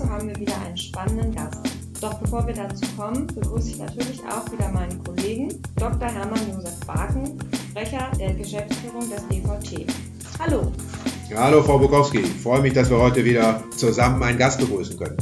Dazu haben wir wieder einen spannenden Gast. Doch bevor wir dazu kommen, begrüße ich natürlich auch wieder meinen Kollegen Dr. Hermann Josef Baken, Sprecher der Geschäftsführung des DVT. Hallo. Ja, hallo Frau Bukowski, ich freue mich, dass wir heute wieder zusammen einen Gast begrüßen können.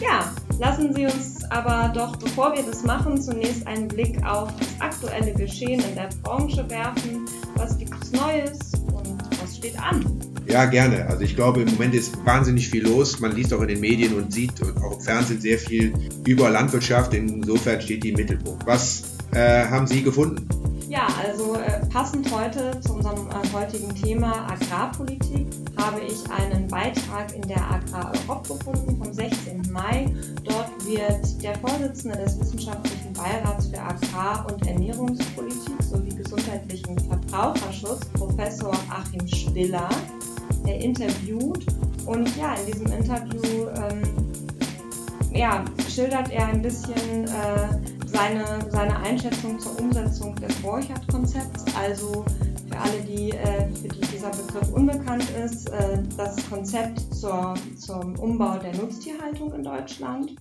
Ja, lassen Sie uns aber doch, bevor wir das machen, zunächst einen Blick auf das aktuelle Geschehen in der Branche werfen. Was gibt es Neues und was steht an? Ja, gerne. Also ich glaube, im Moment ist wahnsinnig viel los. Man liest auch in den Medien und sieht und auch im Fernsehen sehr viel über Landwirtschaft. Insofern steht die im Mittelpunkt. Was äh, haben Sie gefunden? Ja, also äh, passend heute zu unserem äh, heutigen Thema Agrarpolitik habe ich einen Beitrag in der Agrar Europe gefunden vom 16. Mai. Dort wird der Vorsitzende des Wissenschaftlichen Beirats für Agrar- und Ernährungspolitik sowie gesundheitlichen Verbraucherschutz, Professor Achim Stiller, der interviewt. Und ja, in diesem Interview ähm, ja, schildert er ein bisschen äh, seine, seine Einschätzung zur Umsetzung des Borchardt-Konzepts. Also für alle, die, äh, für die dieser Begriff unbekannt ist, äh, das Konzept zur, zum Umbau der Nutztierhaltung in Deutschland.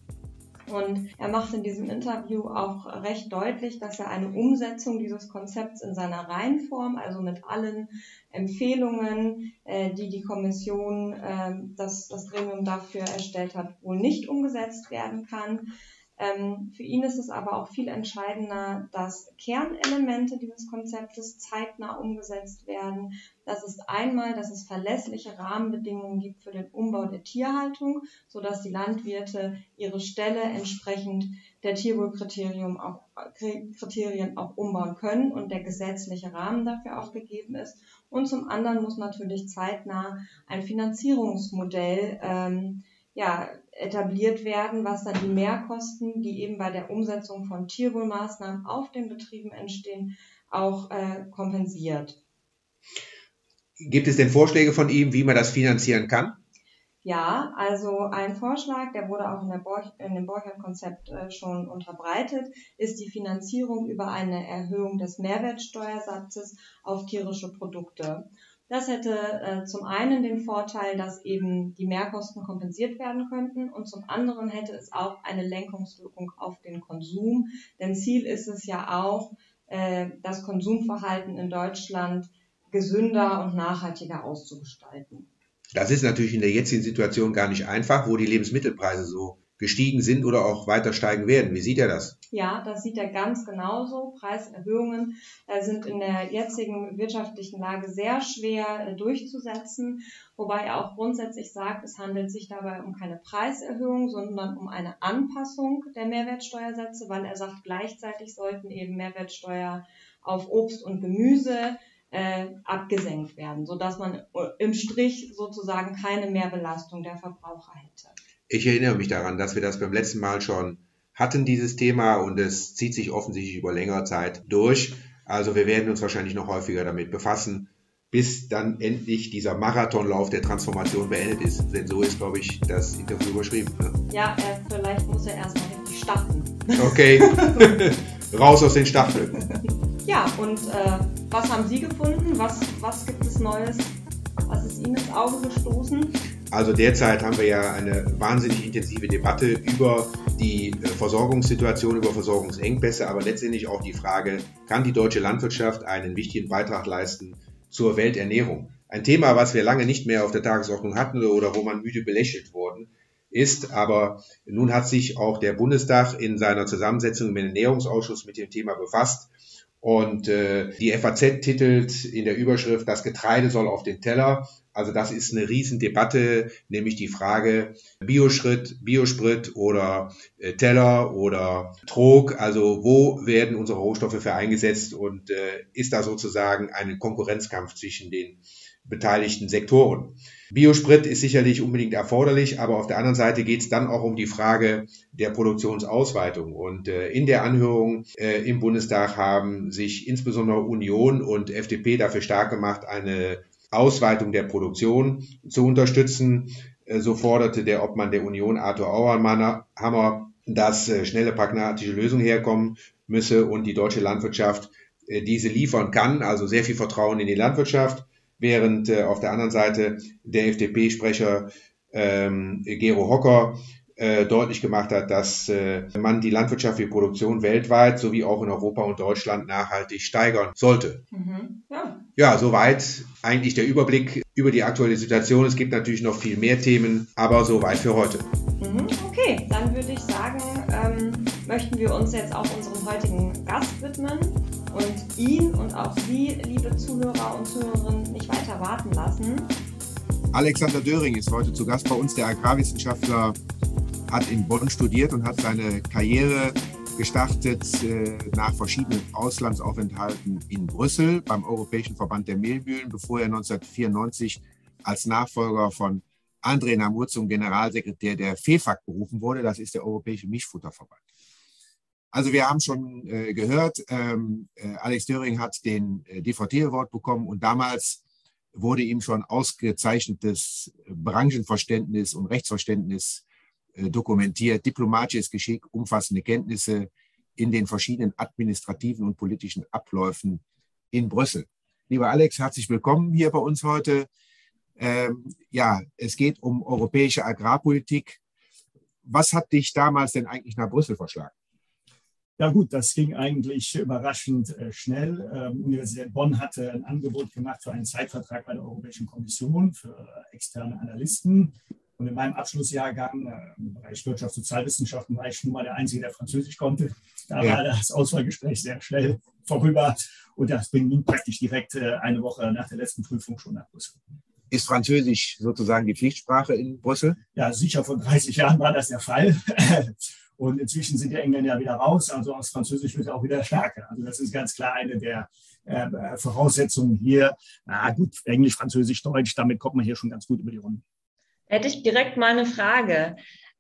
Und er macht in diesem Interview auch recht deutlich, dass er eine Umsetzung dieses Konzepts in seiner Reihenform, also mit allen Empfehlungen, äh, die die Kommission, äh, das, das Gremium dafür erstellt hat, wohl nicht umgesetzt werden kann. Ähm, für ihn ist es aber auch viel entscheidender, dass Kernelemente dieses Konzeptes zeitnah umgesetzt werden. Das ist einmal, dass es verlässliche Rahmenbedingungen gibt für den Umbau der Tierhaltung, sodass die Landwirte ihre Ställe entsprechend der Tierwohlkriterien auch, Kriterien auch umbauen können und der gesetzliche Rahmen dafür auch gegeben ist. Und zum anderen muss natürlich zeitnah ein Finanzierungsmodell ähm, ja, etabliert werden, was dann die Mehrkosten, die eben bei der Umsetzung von Tierwohlmaßnahmen auf den Betrieben entstehen, auch äh, kompensiert. Gibt es denn Vorschläge von ihm, wie man das finanzieren kann? Ja, also ein Vorschlag, der wurde auch in, der Borch, in dem Borchert-Konzept äh, schon unterbreitet, ist die Finanzierung über eine Erhöhung des Mehrwertsteuersatzes auf tierische Produkte. Das hätte äh, zum einen den Vorteil, dass eben die Mehrkosten kompensiert werden könnten und zum anderen hätte es auch eine Lenkungswirkung auf den Konsum. Denn Ziel ist es ja auch, äh, das Konsumverhalten in Deutschland gesünder und nachhaltiger auszugestalten. Das ist natürlich in der jetzigen Situation gar nicht einfach, wo die Lebensmittelpreise so gestiegen sind oder auch weiter steigen werden. Wie sieht er das? Ja, das sieht er ganz genauso. Preiserhöhungen äh, sind in der jetzigen wirtschaftlichen Lage sehr schwer äh, durchzusetzen, wobei er auch grundsätzlich sagt, es handelt sich dabei um keine Preiserhöhung, sondern um eine Anpassung der Mehrwertsteuersätze, weil er sagt, gleichzeitig sollten eben Mehrwertsteuer auf Obst und Gemüse äh, abgesenkt werden, sodass man äh, im Strich sozusagen keine Mehrbelastung der Verbraucher hätte. Ich erinnere mich daran, dass wir das beim letzten Mal schon hatten, dieses Thema, und es zieht sich offensichtlich über längere Zeit durch. Also wir werden uns wahrscheinlich noch häufiger damit befassen, bis dann endlich dieser Marathonlauf der Transformation beendet ist. Denn so ist, glaube ich, das Interview überschrieben. Ne? Ja, äh, vielleicht muss er erstmal richtig starten. Okay, raus aus den Startblöcken. Ja, und äh, was haben Sie gefunden? Was, was gibt es Neues? Was ist Ihnen ins Auge gestoßen? Also derzeit haben wir ja eine wahnsinnig intensive Debatte über die äh, Versorgungssituation, über Versorgungsengpässe, aber letztendlich auch die Frage, kann die deutsche Landwirtschaft einen wichtigen Beitrag leisten zur Welternährung? Ein Thema, was wir lange nicht mehr auf der Tagesordnung hatten oder wo man müde belächelt worden ist. Aber nun hat sich auch der Bundestag in seiner Zusammensetzung im Ernährungsausschuss mit dem Thema befasst. Und äh, die FAZ titelt in der Überschrift, das Getreide soll auf den Teller. Also das ist eine Riesendebatte, nämlich die Frage Bioschritt, Biosprit oder äh, Teller oder Trog. Also wo werden unsere Rohstoffe für eingesetzt und äh, ist da sozusagen ein Konkurrenzkampf zwischen den beteiligten Sektoren? Biosprit ist sicherlich unbedingt erforderlich, aber auf der anderen Seite geht es dann auch um die Frage der Produktionsausweitung. Und äh, in der Anhörung äh, im Bundestag haben sich insbesondere Union und FDP dafür stark gemacht, eine Ausweitung der Produktion zu unterstützen. Äh, so forderte der Obmann der Union, Arthur Auerhammer, dass äh, schnelle pragmatische Lösungen herkommen müsse und die deutsche Landwirtschaft äh, diese liefern kann. Also sehr viel Vertrauen in die Landwirtschaft, während äh, auf der anderen Seite der FDP-Sprecher ähm, Gero Hocker äh, deutlich gemacht hat, dass äh, man die landwirtschaftliche Produktion weltweit sowie auch in Europa und Deutschland nachhaltig steigern sollte. Mhm. Ja. ja, soweit eigentlich der Überblick über die aktuelle Situation. Es gibt natürlich noch viel mehr Themen, aber soweit für heute. Mhm. Okay, dann würde ich sagen, ähm, möchten wir uns jetzt auch unserem heutigen Gast widmen ihn und auch Sie, liebe Zuhörer und Zuhörerinnen, nicht weiter warten lassen. Alexander Döring ist heute zu Gast bei uns, der Agrarwissenschaftler hat in Bonn studiert und hat seine Karriere gestartet äh, nach verschiedenen Auslandsaufenthalten in Brüssel beim Europäischen Verband der Mehlmühlen, bevor er 1994 als Nachfolger von André Namur zum Generalsekretär der FEFAG berufen wurde. Das ist der Europäische Milchfutterverband. Also wir haben schon äh, gehört, ähm, äh, Alex Döring hat den äh, DVT-Award bekommen und damals wurde ihm schon ausgezeichnetes Branchenverständnis und Rechtsverständnis äh, dokumentiert, diplomatisches Geschick, umfassende Kenntnisse in den verschiedenen administrativen und politischen Abläufen in Brüssel. Lieber Alex, herzlich willkommen hier bei uns heute. Ähm, ja, es geht um europäische Agrarpolitik. Was hat dich damals denn eigentlich nach Brüssel verschlagen? Ja gut, das ging eigentlich überraschend äh, schnell. Ähm, Universität Bonn hatte ein Angebot gemacht für einen Zeitvertrag bei der Europäischen Kommission für externe Analysten. Und in meinem Abschlussjahrgang äh, im Bereich Wirtschaft, Sozialwissenschaften war ich nun mal der Einzige, der Französisch konnte. Da ja. war das Auswahlgespräch sehr schnell vorüber. Und das ging praktisch direkt äh, eine Woche nach der letzten Prüfung schon nach Brüssel. Ist Französisch sozusagen die Pflichtsprache in Brüssel? Ja, sicher vor 30 Jahren war das der Fall. Und inzwischen sind die Engländer ja wieder raus. Also aus Französisch wird auch wieder stärker. Also das ist ganz klar eine der äh, Voraussetzungen hier. Na gut, Englisch, Französisch, Deutsch, damit kommt man hier schon ganz gut über die Runden hätte ich direkt mal eine Frage.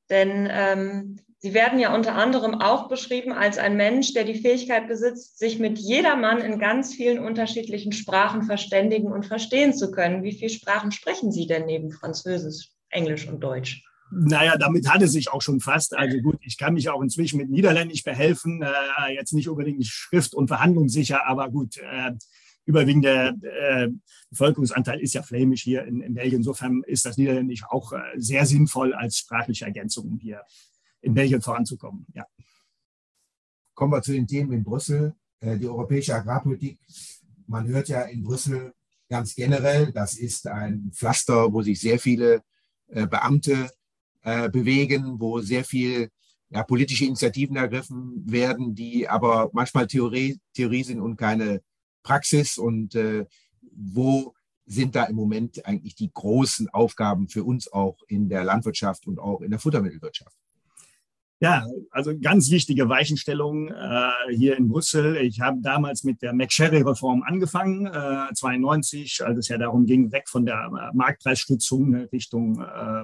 Denn ähm, Sie werden ja unter anderem auch beschrieben als ein Mensch, der die Fähigkeit besitzt, sich mit jedermann in ganz vielen unterschiedlichen Sprachen verständigen und verstehen zu können. Wie viele Sprachen sprechen Sie denn neben Französisch, Englisch und Deutsch? Naja, damit hat es sich auch schon fast. Also gut, ich kann mich auch inzwischen mit Niederländisch behelfen. Äh, jetzt nicht unbedingt schrift- und verhandlungssicher, aber gut, äh, überwiegende äh, Bevölkerungsanteil ist ja flämisch hier in, in, Belgien. Insofern ist das Niederländisch auch äh, sehr sinnvoll als sprachliche Ergänzung, um hier in Belgien voranzukommen. Ja. Kommen wir zu den Themen in Brüssel. Äh, die europäische Agrarpolitik, man hört ja in Brüssel ganz generell, das ist ein Pflaster, wo sich sehr viele äh, Beamte äh, bewegen, wo sehr viel ja, politische Initiativen ergriffen werden, die aber manchmal Theorie, Theorie sind und keine Praxis und äh, wo sind da im Moment eigentlich die großen Aufgaben für uns auch in der Landwirtschaft und auch in der Futtermittelwirtschaft? Ja, also ganz wichtige Weichenstellung äh, hier in Brüssel. Ich habe damals mit der McSherry-Reform angefangen, äh, 92, als es ja darum ging, weg von der äh, Marktpreisstützung Richtung äh,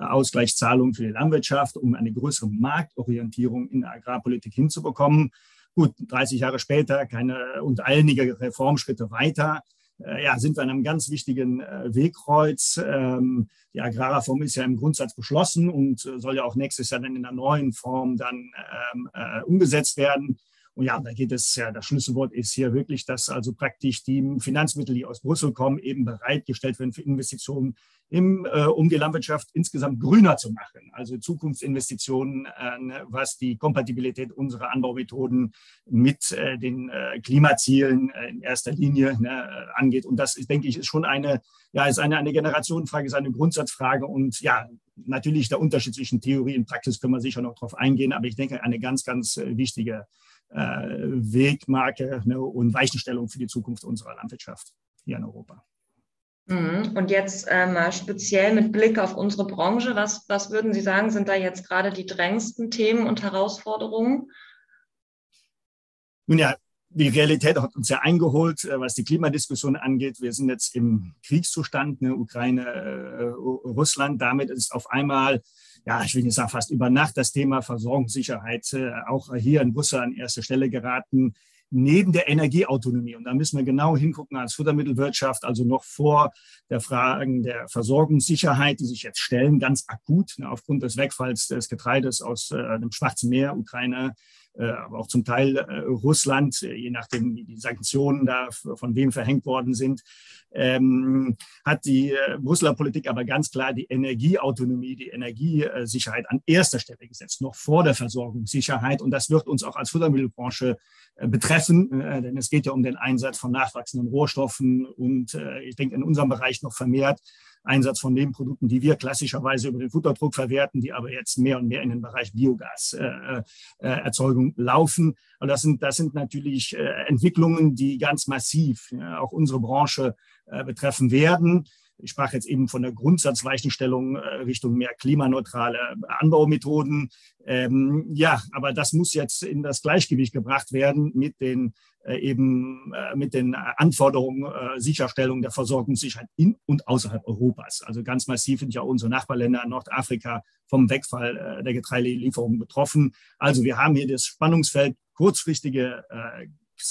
Ausgleichszahlung für die Landwirtschaft, um eine größere Marktorientierung in der Agrarpolitik hinzubekommen. Gut, 30 Jahre später keine und einige Reformschritte weiter. Äh, ja, sind wir an einem ganz wichtigen äh, Wegkreuz. Ähm, die Agrarreform ist ja im Grundsatz beschlossen und äh, soll ja auch nächstes Jahr dann in einer neuen Form dann ähm, äh, umgesetzt werden. Und ja, da geht es ja, das Schlüsselwort ist hier wirklich, dass also praktisch die Finanzmittel, die aus Brüssel kommen, eben bereitgestellt werden für Investitionen, im, äh, um die Landwirtschaft insgesamt grüner zu machen. Also Zukunftsinvestitionen, äh, was die Kompatibilität unserer Anbaumethoden mit äh, den äh, Klimazielen äh, in erster Linie ne, angeht. Und das, denke ich, ist schon eine, ja, ist eine, eine Generationenfrage, ist eine Grundsatzfrage. Und ja, natürlich der Unterschied zwischen Theorie und Praxis können wir sicher noch darauf eingehen. Aber ich denke, eine ganz, ganz äh, wichtige äh, Wegmarke ne, und Weichenstellung für die Zukunft unserer Landwirtschaft hier in Europa. Mhm. Und jetzt äh, mal speziell mit Blick auf unsere Branche, was, was würden Sie sagen, sind da jetzt gerade die drängendsten Themen und Herausforderungen? Nun ja, die Realität hat uns ja eingeholt, äh, was die Klimadiskussion angeht. Wir sind jetzt im Kriegszustand, ne, Ukraine, äh, Russland. Damit ist auf einmal ja, ich will nicht sagen fast über Nacht das Thema Versorgungssicherheit äh, auch hier in Brüssel an erste Stelle geraten. neben der Energieautonomie. Und da müssen wir genau hingucken als Futtermittelwirtschaft, also noch vor der Fragen der Versorgungssicherheit, die sich jetzt stellen, ganz akut ne, aufgrund des Wegfalls des Getreides aus äh, dem Schwarzen Meer, Ukraine, aber auch zum Teil äh, Russland, äh, je nachdem, wie die Sanktionen da von wem verhängt worden sind, ähm, hat die Brüsseler Politik aber ganz klar die Energieautonomie, die Energiesicherheit an erster Stelle gesetzt, noch vor der Versorgungssicherheit. Und das wird uns auch als Futtermittelbranche betreffen, denn es geht ja um den Einsatz von nachwachsenden Rohstoffen und ich denke in unserem Bereich noch vermehrt Einsatz von Nebenprodukten, die wir klassischerweise über den Futterdruck verwerten, die aber jetzt mehr und mehr in den Bereich Biogaserzeugung äh, äh, laufen. Und das sind, das sind natürlich äh, Entwicklungen, die ganz massiv ja, auch unsere Branche äh, betreffen werden. Ich sprach jetzt eben von der Grundsatzweichenstellung äh, Richtung mehr klimaneutrale Anbaumethoden. Ähm, ja, aber das muss jetzt in das Gleichgewicht gebracht werden mit den äh, eben äh, mit den Anforderungen äh, Sicherstellung der Versorgungssicherheit in und außerhalb Europas. Also ganz massiv sind ja unsere Nachbarländer Nordafrika vom Wegfall äh, der Getreidelieferungen betroffen. Also wir haben hier das Spannungsfeld kurzfristige äh,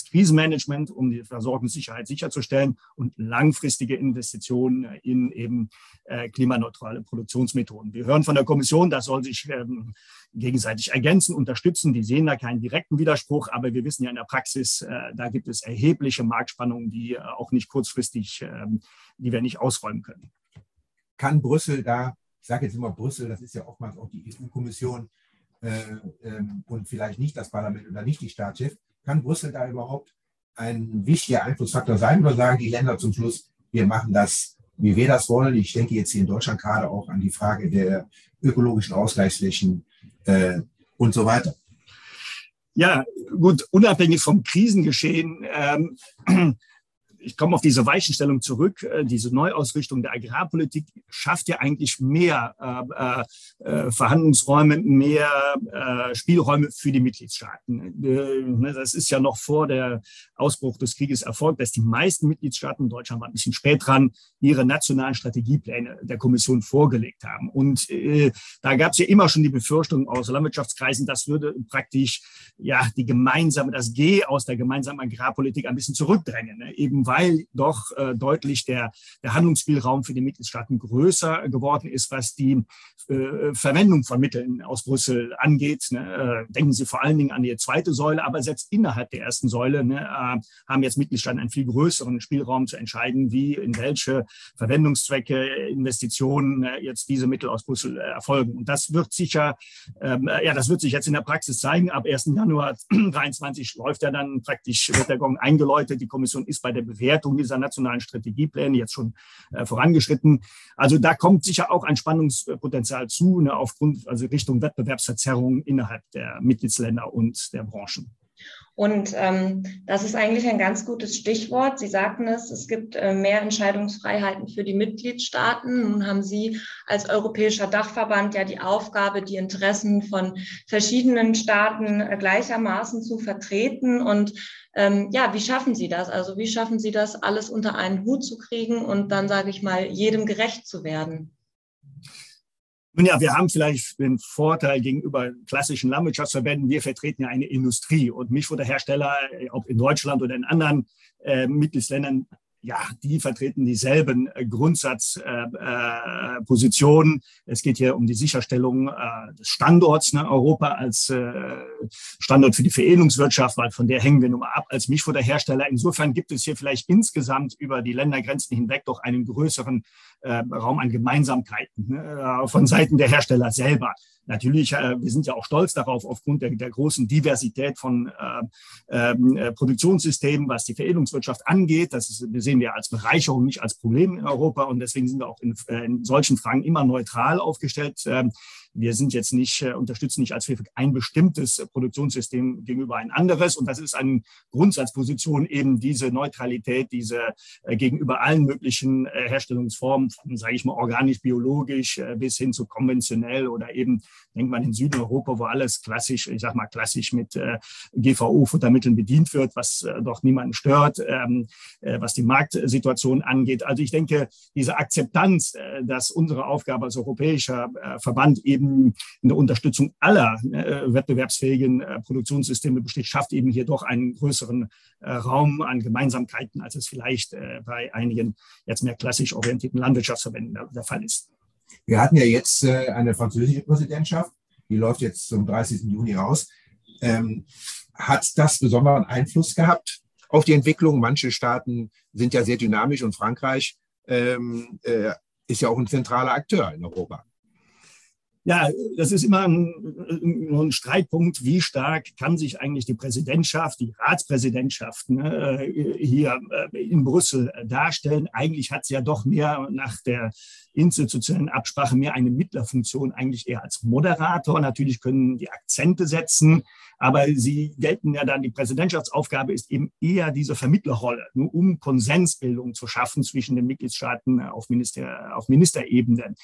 Krisenmanagement, um die Versorgungssicherheit sicherzustellen und langfristige Investitionen in eben äh, klimaneutrale Produktionsmethoden. Wir hören von der Kommission, das soll sich ähm, gegenseitig ergänzen, unterstützen. Die sehen da keinen direkten Widerspruch, aber wir wissen ja in der Praxis, äh, da gibt es erhebliche Marktspannungen, die äh, auch nicht kurzfristig, ähm, die wir nicht ausräumen können. Kann Brüssel da, ich sage jetzt immer Brüssel, das ist ja oftmals auch die EU-Kommission, äh, ähm, und vielleicht nicht das Parlament oder nicht die Staatschef, kann Brüssel da überhaupt ein wichtiger Einflussfaktor sein oder sagen die Länder zum Schluss, wir machen das, wie wir das wollen? Ich denke jetzt hier in Deutschland gerade auch an die Frage der ökologischen Ausgleichsflächen äh, und so weiter. Ja, gut, unabhängig vom Krisengeschehen ähm, ich komme auf diese Weichenstellung zurück. Äh, diese Neuausrichtung der Agrarpolitik schafft ja eigentlich mehr äh, äh, Verhandlungsräume, mehr äh, Spielräume für die Mitgliedstaaten. Äh, ne, das ist ja noch vor der Ausbruch des Krieges erfolgt, dass die meisten Mitgliedstaaten, Deutschland war ein bisschen spät dran, ihre nationalen Strategiepläne der Kommission vorgelegt haben. Und äh, da gab es ja immer schon die Befürchtung aus Landwirtschaftskreisen, das würde praktisch ja die gemeinsame, das G aus der gemeinsamen Agrarpolitik ein bisschen zurückdrängen, ne? eben weil doch äh, deutlich der, der Handlungsspielraum für die Mitgliedstaaten größer geworden ist, was die äh, Verwendung von Mitteln aus Brüssel angeht. Ne? Äh, denken Sie vor allen Dingen an die zweite Säule, aber selbst innerhalb der ersten Säule ne, äh, haben jetzt Mitgliedstaaten einen viel größeren Spielraum zu entscheiden, wie in welche Verwendungszwecke, Investitionen äh, jetzt diese Mittel aus Brüssel äh, erfolgen. Und das wird sicher, ähm, ja, das wird sich jetzt in der Praxis zeigen. Ab 1. Januar 2023 läuft ja dann praktisch, wird der Gong eingeläutet. Die Kommission ist bei der Bewertung dieser nationalen Strategiepläne jetzt schon äh, vorangeschritten. Also da kommt sicher auch ein Spannungspotenzial zu, ne, aufgrund, also Richtung Wettbewerbsverzerrung innerhalb der Mitgliedsländer und der Branchen. Und ähm, das ist eigentlich ein ganz gutes Stichwort. Sie sagten es, es gibt äh, mehr Entscheidungsfreiheiten für die Mitgliedstaaten. Nun haben Sie als europäischer Dachverband ja die Aufgabe, die Interessen von verschiedenen Staaten äh, gleichermaßen zu vertreten. Und ähm, ja, wie schaffen Sie das? Also wie schaffen Sie das, alles unter einen Hut zu kriegen und dann, sage ich mal, jedem gerecht zu werden? Nun ja, wir haben vielleicht den Vorteil gegenüber klassischen Landwirtschaftsverbänden, wir vertreten ja eine Industrie und Mischfutterhersteller, ob in Deutschland oder in anderen äh, Mitgliedsländern, ja, die vertreten dieselben äh, Grundsatzpositionen. Äh, äh, es geht hier um die Sicherstellung äh, des Standorts ne, Europa als äh, Standort für die Veredelungswirtschaft, weil von der hängen wir nun mal ab als Mischfutterhersteller. Insofern gibt es hier vielleicht insgesamt über die Ländergrenzen hinweg doch einen größeren äh, Raum an Gemeinsamkeiten ne, von Seiten der Hersteller selber. Natürlich, äh, wir sind ja auch stolz darauf, aufgrund der, der großen Diversität von äh, ähm, äh, Produktionssystemen, was die Veredelungswirtschaft angeht. Das ist, sehen wir als Bereicherung, nicht als Problem in Europa. Und deswegen sind wir auch in, äh, in solchen Fragen immer neutral aufgestellt. Ähm, wir sind jetzt nicht, äh, unterstützen nicht als FIFIC ein bestimmtes Produktionssystem gegenüber ein anderes. Und das ist eine Grundsatzposition, eben diese Neutralität, diese äh, gegenüber allen möglichen äh, Herstellungsformen, sage ich mal, organisch, biologisch äh, bis hin zu konventionell oder eben Denkt man in Südeuropa, wo alles klassisch, ich sag mal klassisch mit äh, GVO-Futtermitteln bedient wird, was äh, doch niemanden stört, ähm, äh, was die Marktsituation angeht. Also ich denke, diese Akzeptanz, äh, dass unsere Aufgabe als europäischer äh, Verband eben in der Unterstützung aller äh, wettbewerbsfähigen Produktionssysteme besteht, schafft eben hier doch einen größeren Raum an Gemeinsamkeiten, als es vielleicht bei einigen jetzt mehr klassisch orientierten Landwirtschaftsverbänden der, der Fall ist. Wir hatten ja jetzt äh, eine französische Präsidentschaft, die läuft jetzt zum 30. Juni raus. Ähm, hat das besonderen Einfluss gehabt auf die Entwicklung? Manche Staaten sind ja sehr dynamisch und Frankreich ähm, äh, ist ja auch ein zentraler Akteur in Europa. Ja, das ist immer ein, ein, Streitpunkt, wie stark kann sich eigentlich die Präsidentschaft, die Ratspräsidentschaft ne, hier äh, in Brüssel darstellen. Eigentlich hat sie ja doch mehr nach der institutionellen Absprache mehr eine Mittlerfunktion, eigentlich eher als Moderator. Natürlich können die Akzente setzen, aber sie gelten ja dann, die Präsidentschaftsaufgabe ist eben eher diese Vermittlerrolle, nur um Konsensbildung zu schaffen zwischen den Mitgliedstaaten auf, Minister, auf Ministerebene.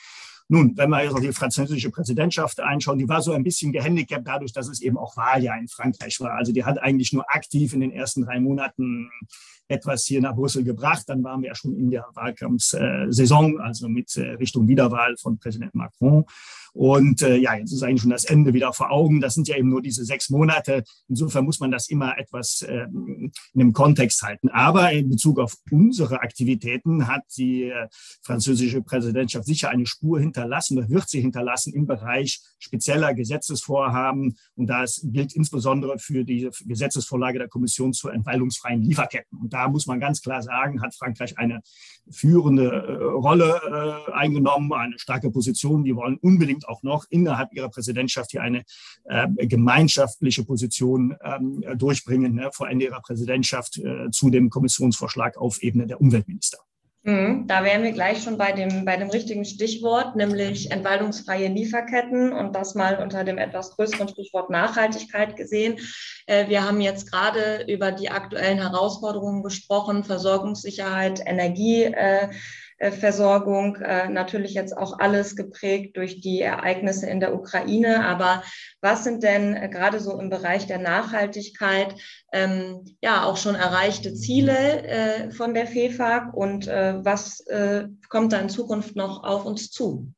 Nun, wenn wir jetzt auf die französische Präsidentschaft einschauen, die war so ein bisschen gehandicapt dadurch, dass es eben auch Wahljahr in Frankreich war. Also die hat eigentlich nur aktiv in den ersten drei Monaten etwas hier nach Brüssel gebracht. Dann waren wir ja schon in der Wahlkampfsaison, also mit äh, Richtung Wiederwahl von Präsident Macron. Und äh, ja, jetzt ist eigentlich schon das Ende wieder vor Augen. Das sind ja eben nur diese sechs Monate. Insofern muss man das immer etwas äh, in einem Kontext halten. Aber in Bezug auf unsere Aktivitäten hat die äh, französische Präsidentschaft sicher eine Spur hinterlassen oder wird sie hinterlassen im Bereich spezieller Gesetzesvorhaben. Und das gilt insbesondere für die Gesetzesvorlage der Kommission zur entwaldungsfreien Lieferketten. Und da muss man ganz klar sagen, hat Frankreich eine führende äh, Rolle äh, eingenommen, eine starke Position. Die wollen unbedingt auch noch innerhalb ihrer Präsidentschaft hier eine äh, gemeinschaftliche Position ähm, durchbringen ne, vor Ende ihrer Präsidentschaft äh, zu dem Kommissionsvorschlag auf Ebene der Umweltminister. Mhm, da wären wir gleich schon bei dem, bei dem richtigen Stichwort, nämlich entwaldungsfreie Lieferketten und das mal unter dem etwas größeren Stichwort Nachhaltigkeit gesehen. Äh, wir haben jetzt gerade über die aktuellen Herausforderungen gesprochen, Versorgungssicherheit, Energie. Äh, äh, Versorgung, äh, natürlich jetzt auch alles geprägt durch die Ereignisse in der Ukraine. Aber was sind denn äh, gerade so im Bereich der Nachhaltigkeit ähm, ja auch schon erreichte Ziele von der FEFAG und was kommt da in Zukunft noch auf uns zu?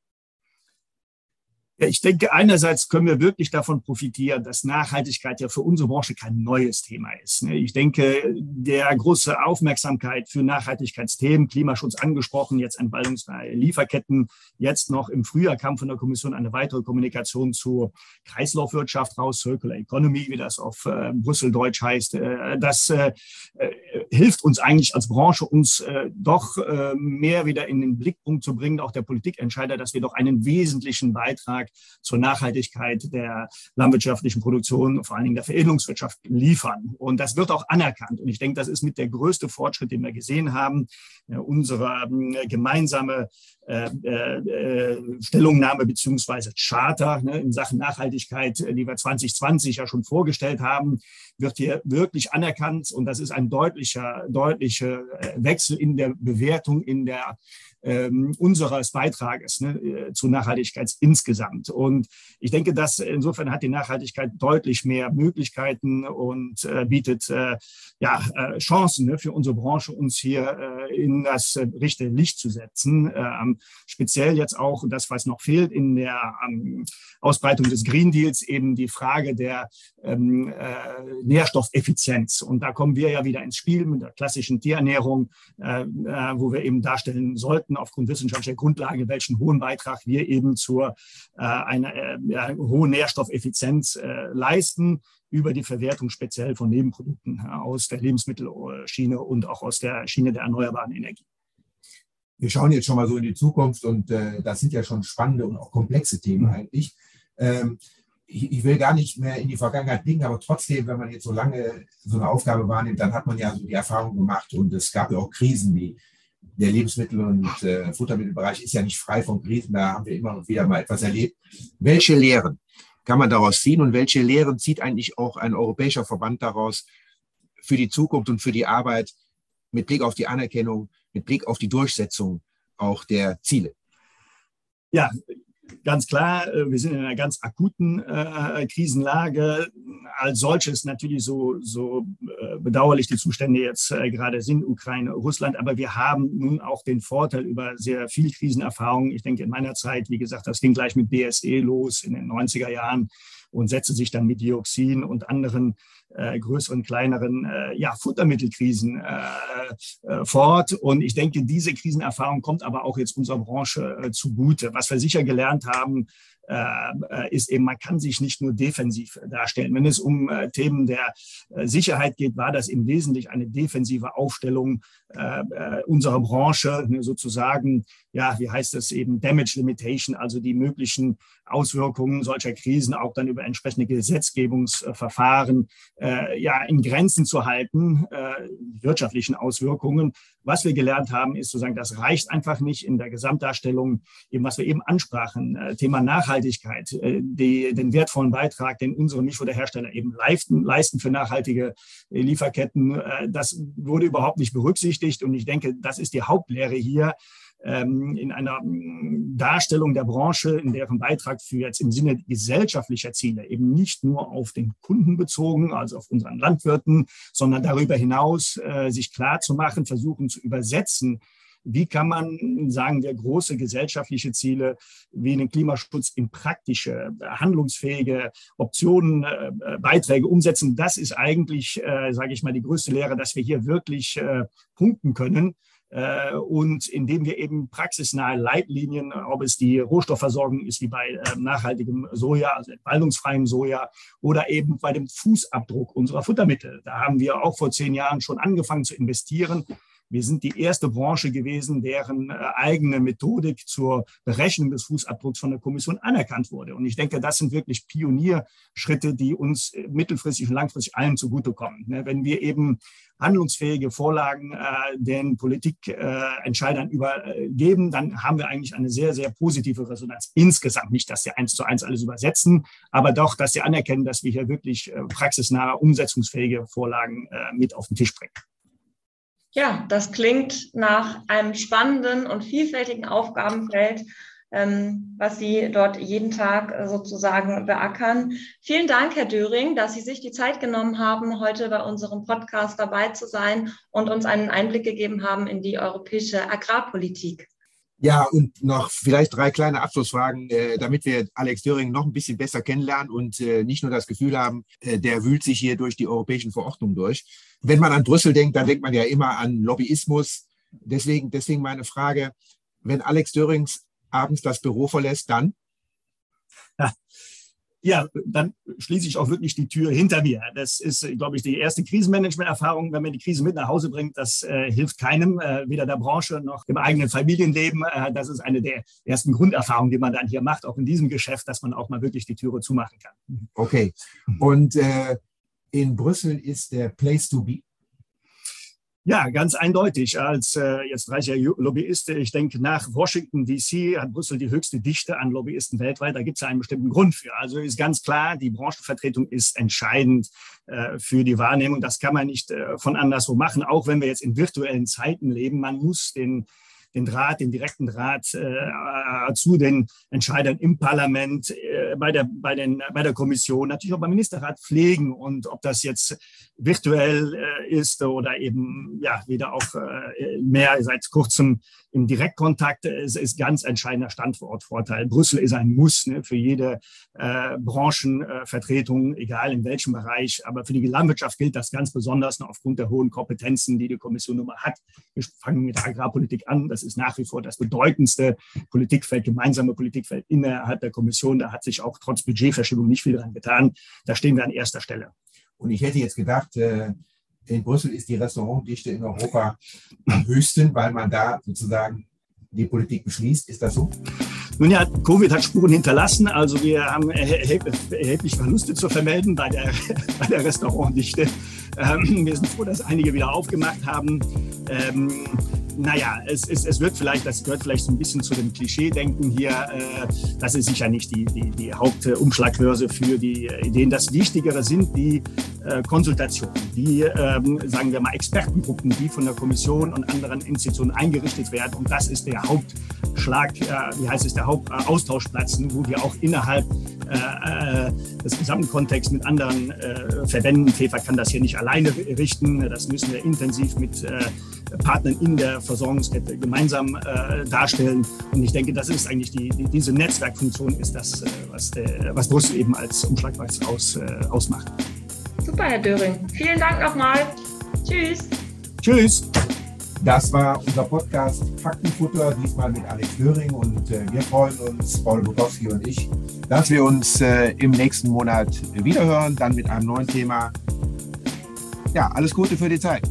Ich denke, einerseits können wir wirklich davon profitieren, dass Nachhaltigkeit ja für unsere Branche kein neues Thema ist. Ne? Ich denke, der große Aufmerksamkeit für Nachhaltigkeitsthemen, Klimaschutz angesprochen, jetzt entwaldungsfreie Lieferketten, jetzt noch im Frühjahr kam von der Kommission eine weitere Kommunikation zur Kreislaufwirtschaft raus, Circular Economy, wie das auf äh, Brüssel Deutsch heißt. Äh, das äh, hilft uns eigentlich als Branche, uns äh, doch äh, mehr wieder in den Blickpunkt zu bringen, auch der Politikentscheider, dass wir doch einen wesentlichen Beitrag zur Nachhaltigkeit der landwirtschaftlichen Produktion, vor allen Dingen der Veredelungswirtschaft liefern. Und das wird auch anerkannt. Und ich denke, das ist mit der größte Fortschritt, den wir gesehen haben. unsere ähm, gemeinsame äh, äh, Stellungnahme beziehungsweise Charter ne, in Sachen Nachhaltigkeit, die wir 2020 ja schon vorgestellt haben, wird hier wirklich anerkannt. Und das ist ein deutlicher, deutlicher äh, Wechsel in der Bewertung, in der ähm, unseres Beitrages ne, äh, zu Nachhaltigkeit insgesamt. Und ich denke, dass insofern hat die Nachhaltigkeit deutlich mehr Möglichkeiten und äh, bietet äh, ja, äh, Chancen ne, für unsere Branche, uns hier äh, in das äh, richtige Licht zu setzen. Ähm, speziell jetzt auch das, was noch fehlt in der ähm, Ausbreitung des Green Deals, eben die Frage der ähm, Nährstoffeffizienz. Und da kommen wir ja wieder ins Spiel mit der klassischen Tierernährung, wo wir eben darstellen sollten, aufgrund wissenschaftlicher Grundlage, welchen hohen Beitrag wir eben zur äh, einer äh, hohen Nährstoffeffizienz äh, leisten über die Verwertung speziell von Nebenprodukten aus der Lebensmittelschiene und auch aus der Schiene der erneuerbaren Energie. Wir schauen jetzt schon mal so in die Zukunft und äh, das sind ja schon spannende und auch komplexe Themen eigentlich. Ähm, ich, ich, will gar nicht mehr in die Vergangenheit blicken, aber trotzdem, wenn man jetzt so lange so eine Aufgabe wahrnimmt, dann hat man ja so die Erfahrung gemacht und es gab ja auch Krisen wie der Lebensmittel- und äh, Futtermittelbereich ist ja nicht frei von Krisen, da haben wir immer wieder mal etwas erlebt. Welche Lehren kann man daraus ziehen und welche Lehren zieht eigentlich auch ein europäischer Verband daraus für die Zukunft und für die Arbeit mit Blick auf die Anerkennung, mit Blick auf die Durchsetzung auch der Ziele? Ja, Ganz klar, äh, wir sind in einer ganz akuten äh, Krisenlage. Als solches natürlich so, so äh, bedauerlich die Zustände jetzt äh, gerade sind, Ukraine, Russland. Aber wir haben nun auch den Vorteil über sehr viel Krisenerfahrung. Ich denke, in meiner Zeit, wie gesagt, das ging gleich mit BSE los in den 90er Jahren und setzte sich dann mit Dioxin und anderen äh, größeren, kleineren äh, ja, Futtermittelkrisen äh, äh, fort. Und ich denke, diese Krisenerfahrung kommt aber auch jetzt unserer Branche äh, zugute. Was wir sicher gelernt haben, ist eben, man kann sich nicht nur defensiv darstellen. Wenn es um Themen der Sicherheit geht, war das im Wesentlichen eine defensive Aufstellung unserer Branche, ne, sozusagen, ja, wie heißt das eben, Damage Limitation, also die möglichen Auswirkungen solcher Krisen auch dann über entsprechende Gesetzgebungsverfahren ja in Grenzen zu halten, wirtschaftlichen Auswirkungen. Was wir gelernt haben, ist sozusagen, das reicht einfach nicht in der Gesamtdarstellung, eben was wir eben ansprachen, Thema Nachhaltigkeit äh, die, den wertvollen Beitrag, den unsere Milchfutterhersteller eben leisten, leisten für nachhaltige äh, Lieferketten, äh, das wurde überhaupt nicht berücksichtigt. Und ich denke, das ist die Hauptlehre hier in einer mm, Darstellung der Branche, in deren Beitrag für jetzt im Sinne gesellschaftlicher Ziele eben nicht nur auf den Kunden bezogen, also auf unseren Landwirten, sondern darüber hinaus äh, sich klar zu machen, versuchen zu übersetzen, wie kann man, sagen wir, große gesellschaftliche Ziele wie den Klimaschutz in praktische, handlungsfähige Optionen, äh, äh, Beiträge umsetzen? Das ist eigentlich, sage ich mal, die größte Lehre, dass wir hier wirklich punkten können. Und indem wir eben praxisnahe Leitlinien, ob es die Rohstoffversorgung ist, wie bei nachhaltigem Soja, also entwaldungsfreiem Soja, oder eben bei dem Fußabdruck unserer Futtermittel. Da haben wir auch vor zehn Jahren schon angefangen zu investieren. Wir sind die erste Branche gewesen, deren äh, eigene Methodik zur Berechnung des Fußabdrucks von der Kommission anerkannt wurde. Und ich denke, das sind wirklich Pionierschritte, die uns äh, mittelfristig und langfristig allen zugutekommen. Ne, wenn wir eben handlungsfähige Vorlagen äh, den Politikentscheidern übergeben, dann haben wir eigentlich eine sehr, sehr positive Resonanz. Insgesamt nicht, dass sie eins zu eins alles übersetzen, aber doch, dass sie anerkennen, dass wir hier wirklich praxisnahe, umsetzungsfähige Vorlagen mit auf den Tisch bringen. Ja, das klingt nach einem spannenden und vielfältigen Aufgabenfeld, ähm, was Sie dort jeden Tag äh, sozusagen beackern. Vielen Dank, Herr Döring, dass Sie sich die Zeit genommen haben, heute bei unserem Podcast dabei zu sein und uns einen Einblick gegeben haben in die europäische Agrarpolitik. Ja, und noch vielleicht drei kleine Abschlussfragen, äh, damit wir Alex Döring noch ein bisschen besser kennenlernen und äh, nicht nur das Gefühl haben, äh, der wühlt sich hier durch die europäischen Verordnungen durch. Wenn man an Brüssel denkt, dann denkt man ja immer an Lobbyismus. Deswegen, deswegen meine Frage, wenn Alex Dörings abends das Büro verlässt, dann? Ja, ja, dann schließe ich auch wirklich die Tür hinter mir. Das ist, glaube ich, die erste Krisenmanagement-Erfahrung. Wenn man die Krise mit nach Hause bringt, das äh, hilft keinem, äh, weder der Branche noch dem eigenen Familienleben. Äh, das ist eine der ersten Grunderfahrungen, die man dann hier macht, auch in diesem Geschäft, dass man auch mal wirklich die Türe zumachen kann. Okay. Und äh, in Brüssel ist der Place to be? Ja, ganz eindeutig. Als äh, jetzt 30er Lobbyist, ich denke, nach Washington DC hat Brüssel die höchste Dichte an Lobbyisten weltweit. Da gibt es einen bestimmten Grund für. Also ist ganz klar, die Branchenvertretung ist entscheidend äh, für die Wahrnehmung. Das kann man nicht äh, von anderswo machen, auch wenn wir jetzt in virtuellen Zeiten leben. Man muss den den Draht, den direkten Draht äh, zu den Entscheidern im Parlament, äh, bei, der, bei, den, bei der Kommission, natürlich auch beim Ministerrat pflegen. Und ob das jetzt virtuell äh, ist oder eben ja wieder auch äh, mehr seit kurzem im Direktkontakt, ist, ist ganz entscheidender Standortvorteil. Brüssel ist ein Muss ne, für jede äh, Branchenvertretung, egal in welchem Bereich. Aber für die Landwirtschaft gilt das ganz besonders ne, aufgrund der hohen Kompetenzen, die die Kommission nun mal hat. Wir fangen mit der Agrarpolitik an. Das ist nach wie vor das bedeutendste Politikfeld, gemeinsame Politikfeld innerhalb der Kommission. Da hat sich auch trotz Budgetverschiebung nicht viel dran getan. Da stehen wir an erster Stelle. Und ich hätte jetzt gedacht, äh, in Brüssel ist die Restaurantdichte in Europa am höchsten, weil man da sozusagen die Politik beschließt. Ist das so? Nun ja, Covid hat Spuren hinterlassen. Also wir haben erhebliche Verluste zu vermelden bei der, bei der Restaurantdichte. Ähm, wir sind froh, dass einige wieder aufgemacht haben. Ähm, naja, es, es, es wird vielleicht, das gehört vielleicht so ein bisschen zu dem Klischee-Denken hier. Äh, das ist sicher nicht die, die, die Hauptumschlagbörse für die Ideen. Das Wichtigere sind die äh, Konsultationen, die, ähm, sagen wir mal, Expertengruppen, die von der Kommission und anderen Institutionen eingerichtet werden. Und das ist der Hauptschlag, äh, wie heißt es, der Hauptaustauschplatz, wo wir auch innerhalb äh, äh, des gesamten Kontexts mit anderen äh, Verbänden, FEFA kann das hier nicht alleine richten, das müssen wir intensiv mit Partnern in der Versorgungskette gemeinsam äh, darstellen. Und ich denke, das ist eigentlich die, die diese Netzwerkfunktion ist das, äh, was, der, was Brüssel eben als Umschlagplatz aus, äh, ausmacht. Super, Herr Döring. Vielen Dank nochmal. Tschüss. Tschüss. Das war unser Podcast Faktenfutter, diesmal mit Alex Döring und äh, wir freuen uns, Paul Bukowski und ich, dass wir uns äh, im nächsten Monat wiederhören, dann mit einem neuen Thema. Ja, alles Gute für die Zeit.